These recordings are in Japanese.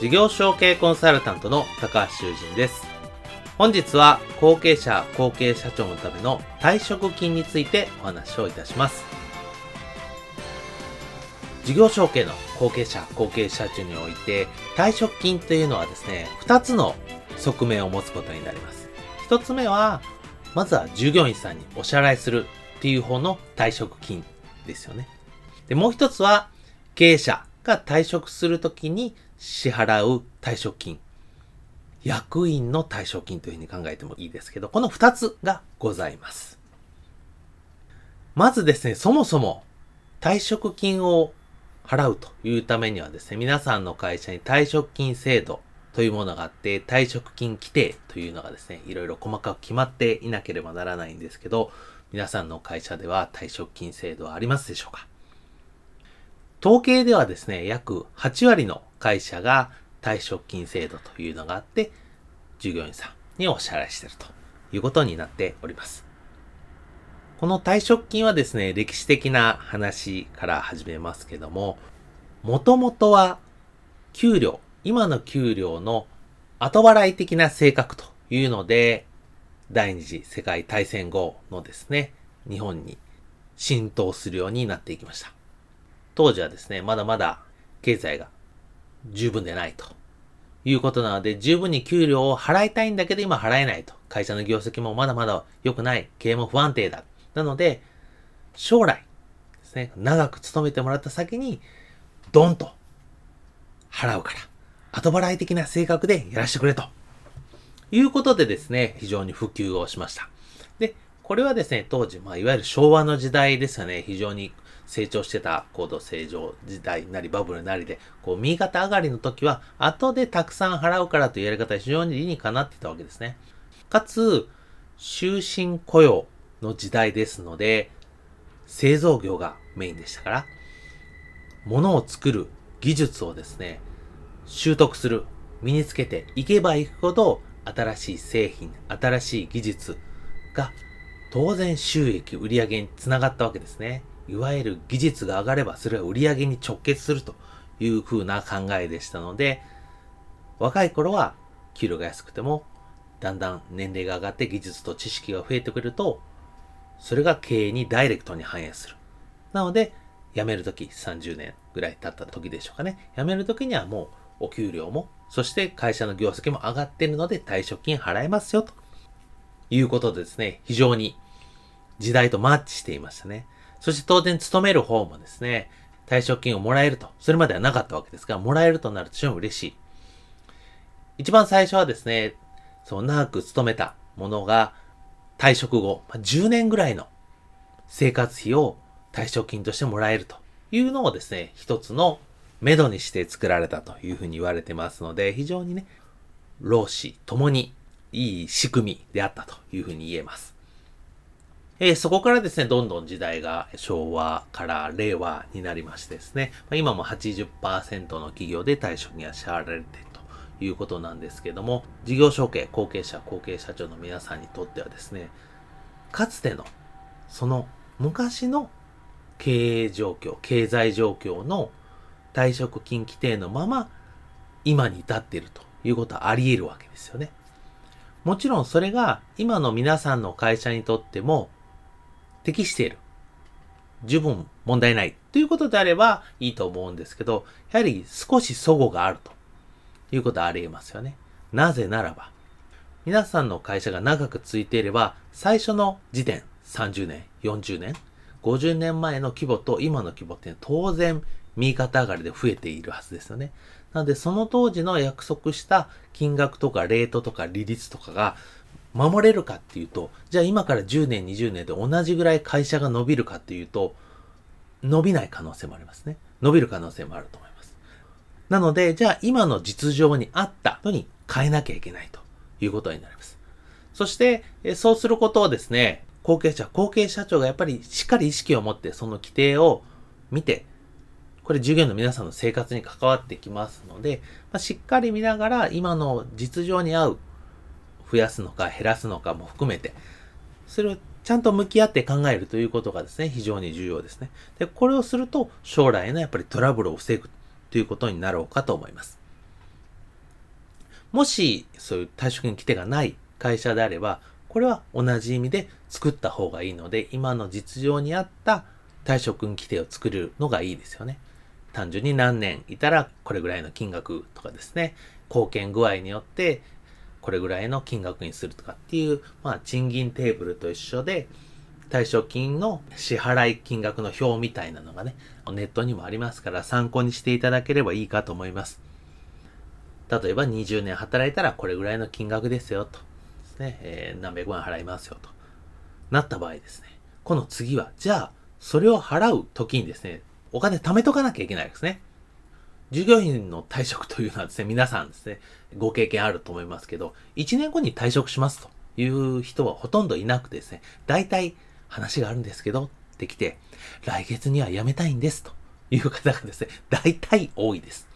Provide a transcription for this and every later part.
事業承継コンサルタントの高橋修人です。本日は後継者、後継社長のための退職金についてお話をいたします。事業承継の後継者、後継社長において退職金というのはですね、二つの側面を持つことになります。一つ目は、まずは従業員さんにお支払いするっていう方の退職金ですよね。で、もう一つは経営者が退職するときに支払う退職金。役員の退職金というふうに考えてもいいですけど、この二つがございます。まずですね、そもそも退職金を払うというためにはですね、皆さんの会社に退職金制度というものがあって、退職金規定というのがですね、いろいろ細かく決まっていなければならないんですけど、皆さんの会社では退職金制度はありますでしょうか統計ではですね、約8割の会社が退職金制度というのがあって、従業員さんにお支払いしているということになっております。この退職金はですね、歴史的な話から始めますけども、もともとは給料、今の給料の後払い的な性格というので、第二次世界大戦後のですね、日本に浸透するようになっていきました。当時はですね、まだまだ経済が十分でないということなので、十分に給料を払いたいんだけど今払えないと。会社の業績もまだまだ良くない。経営も不安定だ。なので、将来ですね、長く勤めてもらった先に、ドンと払うから、後払い的な性格でやらせてくれと。いうことでですね、非常に普及をしました。で、これはですね、当時、まあ、いわゆる昭和の時代ですよね、非常に成長してた高度成長時代なりバブルなりで、こう、右肩上がりの時は、後でたくさん払うからというやり方は非常に理にかなってたわけですね。かつ、終身雇用の時代ですので、製造業がメインでしたから、物を作る技術をですね、習得する、身につけていけばいくほど、新しい製品、新しい技術が当然収益、売り上げにつながったわけですね。いわゆる技術が上がればそれは売り上げに直結するという風な考えでしたので、若い頃は給料が安くても、だんだん年齢が上がって技術と知識が増えてくると、それが経営にダイレクトに反映する。なので、辞めるとき30年ぐらい経った時でしょうかね。辞めるときにはもうお給料も、そして会社の業績も上がっているので退職金払えますよということでですね、非常に時代とマッチしていましたね。そして当然勤める方もですね、退職金をもらえると。それまではなかったわけですが、もらえるとなると非常に嬉しい。一番最初はですね、そう長く勤めたものが退職後、まあ、10年ぐらいの生活費を退職金としてもらえるというのをですね、一つの目処にして作られたというふうに言われてますので、非常にね、労使ともにいい仕組みであったというふうに言えます。えー、そこからですね、どんどん時代が昭和から令和になりましてですね、まあ、今も80%の企業で対象には支払われているということなんですけども、事業承継、後継者、後継社長の皆さんにとってはですね、かつての、その昔の経営状況、経済状況の退職金規定のまま、今に至っているということはあり得るわけですよね。もちろんそれが今の皆さんの会社にとっても適している。十分問題ないということであればいいと思うんですけど、やはり少し齟齬があるということはあり得ますよね。なぜならば、皆さんの会社が長く続いていれば、最初の時点、30年、40年、50年前の規模と今の規模って当然右肩上がりで増えているはずですよね。なので、その当時の約束した金額とかレートとか利率とかが守れるかっていうと、じゃあ今から10年、20年で同じぐらい会社が伸びるかっていうと、伸びない可能性もありますね。伸びる可能性もあると思います。なので、じゃあ今の実情に合ったのに変えなきゃいけないということになります。そして、そうすることをですね、後継者、後継社長がやっぱりしっかり意識を持ってその規定を見て、これ従業員の皆さんの生活に関わってきますので、まあ、しっかり見ながら今の実情に合う増やすのか減らすのかも含めて、それをちゃんと向き合って考えるということがですね、非常に重要ですね。で、これをすると将来のやっぱりトラブルを防ぐということになろうかと思います。もし、そういう退職金規定がない会社であれば、これは同じ意味で作った方がいいので、今の実情に合った退職金規定を作るのがいいですよね。単純に何年いたらこれぐらいの金額とかですね、貢献具合によってこれぐらいの金額にするとかっていう、まあ賃金テーブルと一緒で、退職金の支払い金額の表みたいなのがね、ネットにもありますから参考にしていただければいいかと思います。例えば20年働いたらこれぐらいの金額ですよと。ですね、えー、何百万払いますよと。なった場合ですね。この次は、じゃあ、それを払う時にですね、お金貯めとかなきゃいけないですね。従業員の退職というのはですね、皆さんですね、ご経験あると思いますけど、1年後に退職しますという人はほとんどいなくてですね、大体話があるんですけどってきて、来月には辞めたいんですという方がですね、大体多いです。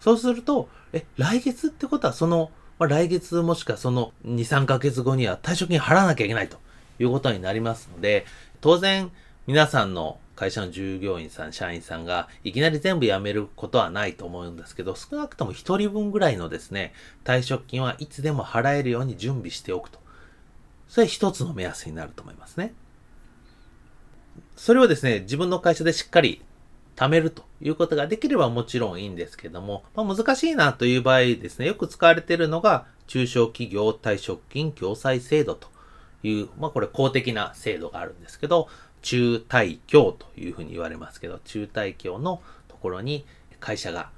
そうすると、え、来月ってことはその、まあ、来月もしくはその2、3ヶ月後には退職金払わなきゃいけないということになりますので、当然皆さんの会社の従業員さん、社員さんがいきなり全部辞めることはないと思うんですけど、少なくとも1人分ぐらいのですね、退職金はいつでも払えるように準備しておくと。それ一つの目安になると思いますね。それをですね、自分の会社でしっかり貯めるということができればもちろんいいんですけども、まあ、難しいなという場合ですね、よく使われているのが中小企業退職金共済制度という、まあこれ公的な制度があるんですけど、中退協というふうに言われますけど、中退協のところに会社が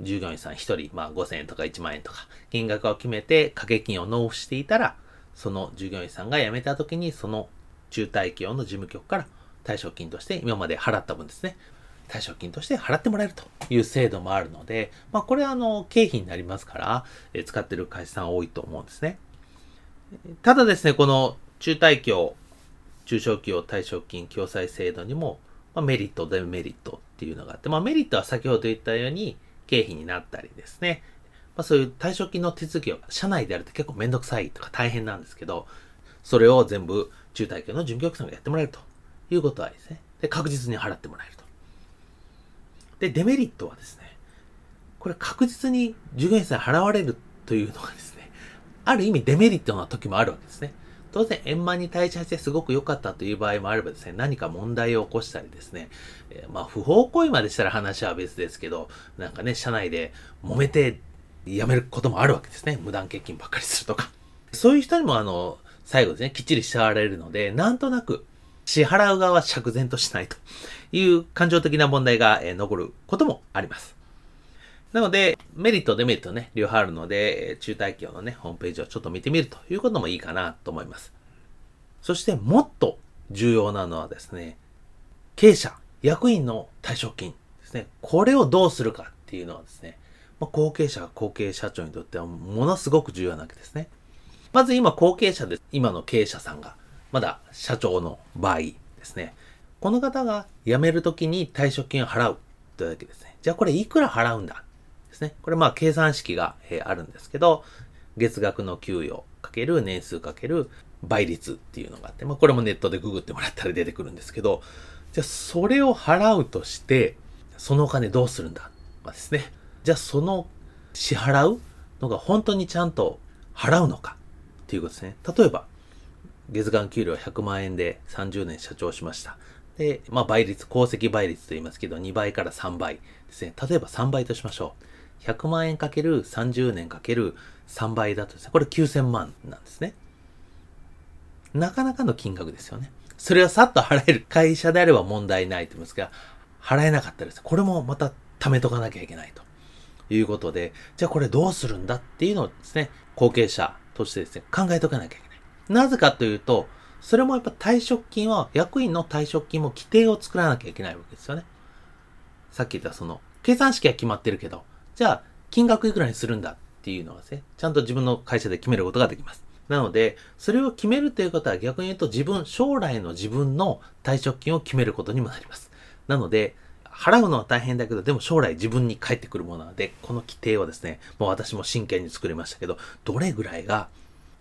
従業員さん1人、まあ5000円とか1万円とか金額を決めて掛け金を納付していたら、その従業員さんが辞めた時にその中退協の事務局から退職金として今まで払った分ですね、退職金として払ってもらえるという制度もあるので、まあこれはあの経費になりますから、使ってる会社さん多いと思うんですね。ただですね、この中退協中小企業退職金共済制度にも、まあ、メリット、デメリットっていうのがあって、まあ、メリットは先ほど言ったように経費になったりですね、まあ、そういう退職金の手続きを社内でやると結構めんどくさいとか大変なんですけど、それを全部中退協の準備局さんがやってもらえるということはですね、で確実に払ってもらえると。で、デメリットはですね、これ確実に従業員さん払われるというのがですね、ある意味デメリットな時もあるわけですね。当然円満に退社してすごく良かったという場合もあればですね、何か問題を起こしたりですね、えー、まあ不法行為までしたら話は別ですけど、なんかね、社内で揉めて辞めることもあるわけですね。無断欠勤ばっかりするとか。そういう人にもあの、最後ですね、きっちり支払われるので、なんとなく支払う側は釈然としないという感情的な問題が残ることもあります。なので、メリット、デメリットね、両方あるので、中大企業のね、ホームページをちょっと見てみるということもいいかなと思います。そして、もっと重要なのはですね、経営者、役員の退職金ですね。これをどうするかっていうのはですね、ま、後継者、後継社長にとってはものすごく重要なわけですね。まず今、後継者で、今の経営者さんが、まだ社長の場合ですね。この方が辞めるときに退職金を払うというわけですね。じゃあこれいくら払うんだですね。これまあ計算式が、えあるんですけど、月額の給与かける年数かける倍率っていうのがあって、まあこれもネットでググってもらったら出てくるんですけど、じゃあそれを払うとして、そのお金どうするんだ、まあ、ですね。じゃあその支払うのが本当にちゃんと払うのかっていうことですね。例えば、月間給料100万円で30年社長しました。で、まあ倍率、功績倍率と言いますけど、2倍から3倍ですね。例えば3倍としましょう。100万円かける30年かける3倍だとですね、これ9000万なんですね。なかなかの金額ですよね。それをさっと払える会社であれば問題ないと思いますが、払えなかったです、これもまた貯めとかなきゃいけないということで、じゃあこれどうするんだっていうのをですね、後継者としてですね、考えとかなきゃいけない。なぜかというと、それもやっぱ退職金は、役員の退職金も規定を作らなきゃいけないわけですよね。さっき言ったその、計算式は決まってるけど、じゃあ、金額いくらにするんだっていうのはね、ちゃんと自分の会社で決めることができます。なので、それを決めるということは逆に言うと自分、将来の自分の退職金を決めることにもなります。なので、払うのは大変だけど、でも将来自分に返ってくるものなので、この規定はですね、もう私も真剣に作りましたけど、どれぐらいが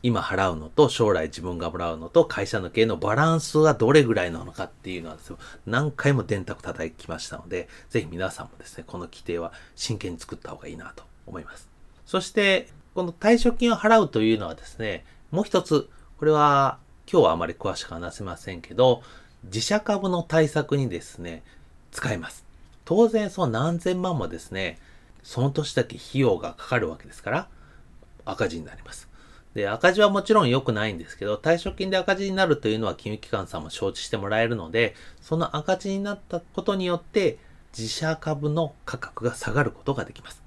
今払うのと将来自分がもらうのと会社の経営のバランスはどれぐらいなのかっていうのはですね、何回も電卓叩きましたので、ぜひ皆さんもですね、この規定は真剣に作った方がいいなと思います。そして、この退職金を払うというのはですね、もう一つ、これは今日はあまり詳しく話せませんけど、自社株の対策にですね、使えます。当然その何千万もですね、その年だけ費用がかかるわけですから、赤字になります。で、赤字はもちろん良くないんですけど、退職金で赤字になるというのは金融機関さんも承知してもらえるので、その赤字になったことによって、自社株の価格が下がることができます。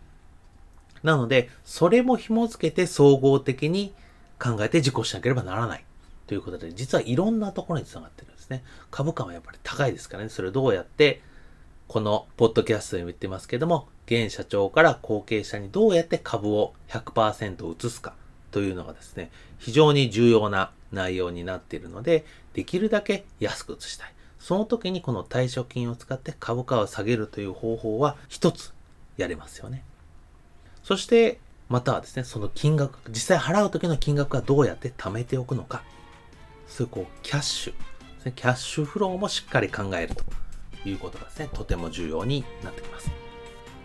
なので、それも紐付けて総合的に考えて実行しなければならない。ということで、実はいろんなところにつながってるんですね。株価はやっぱり高いですからね、それをどうやって、このポッドキャストでも言ってますけども、現社長から後継者にどうやって株を100%移すか。というのがですね、非常に重要な内容になっているので、できるだけ安く移したい。その時にこの退職金を使って株価を下げるという方法は一つやれますよね。そして、またはですね、その金額、実際払う時の金額はどうやって貯めておくのか。そういうこう、キャッシュ、キャッシュフローもしっかり考えるということがですね、とても重要になってきます。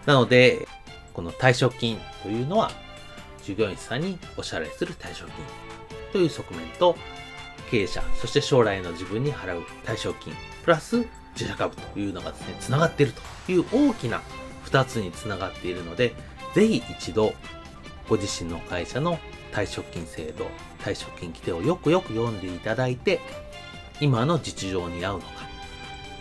なので、この退職金というのは従業員さんにお支払いする退職金という側面と、経営者、そして将来の自分に払う退職金、プラス自社株というのがですね、繋がっているという大きな2つに繋がっているので、ぜひ一度、ご自身の会社の退職金制度、退職金規定をよくよく読んでいただいて、今の実情に合うのか、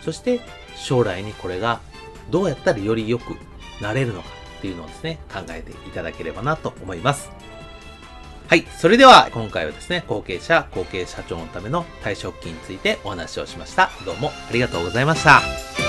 そして将来にこれがどうやったらより良くなれるのか、っていうのをですね、考えていただければなと思います。はい。それでは、今回はですね、後継者、後継社長のための退職金についてお話をしました。どうもありがとうございました。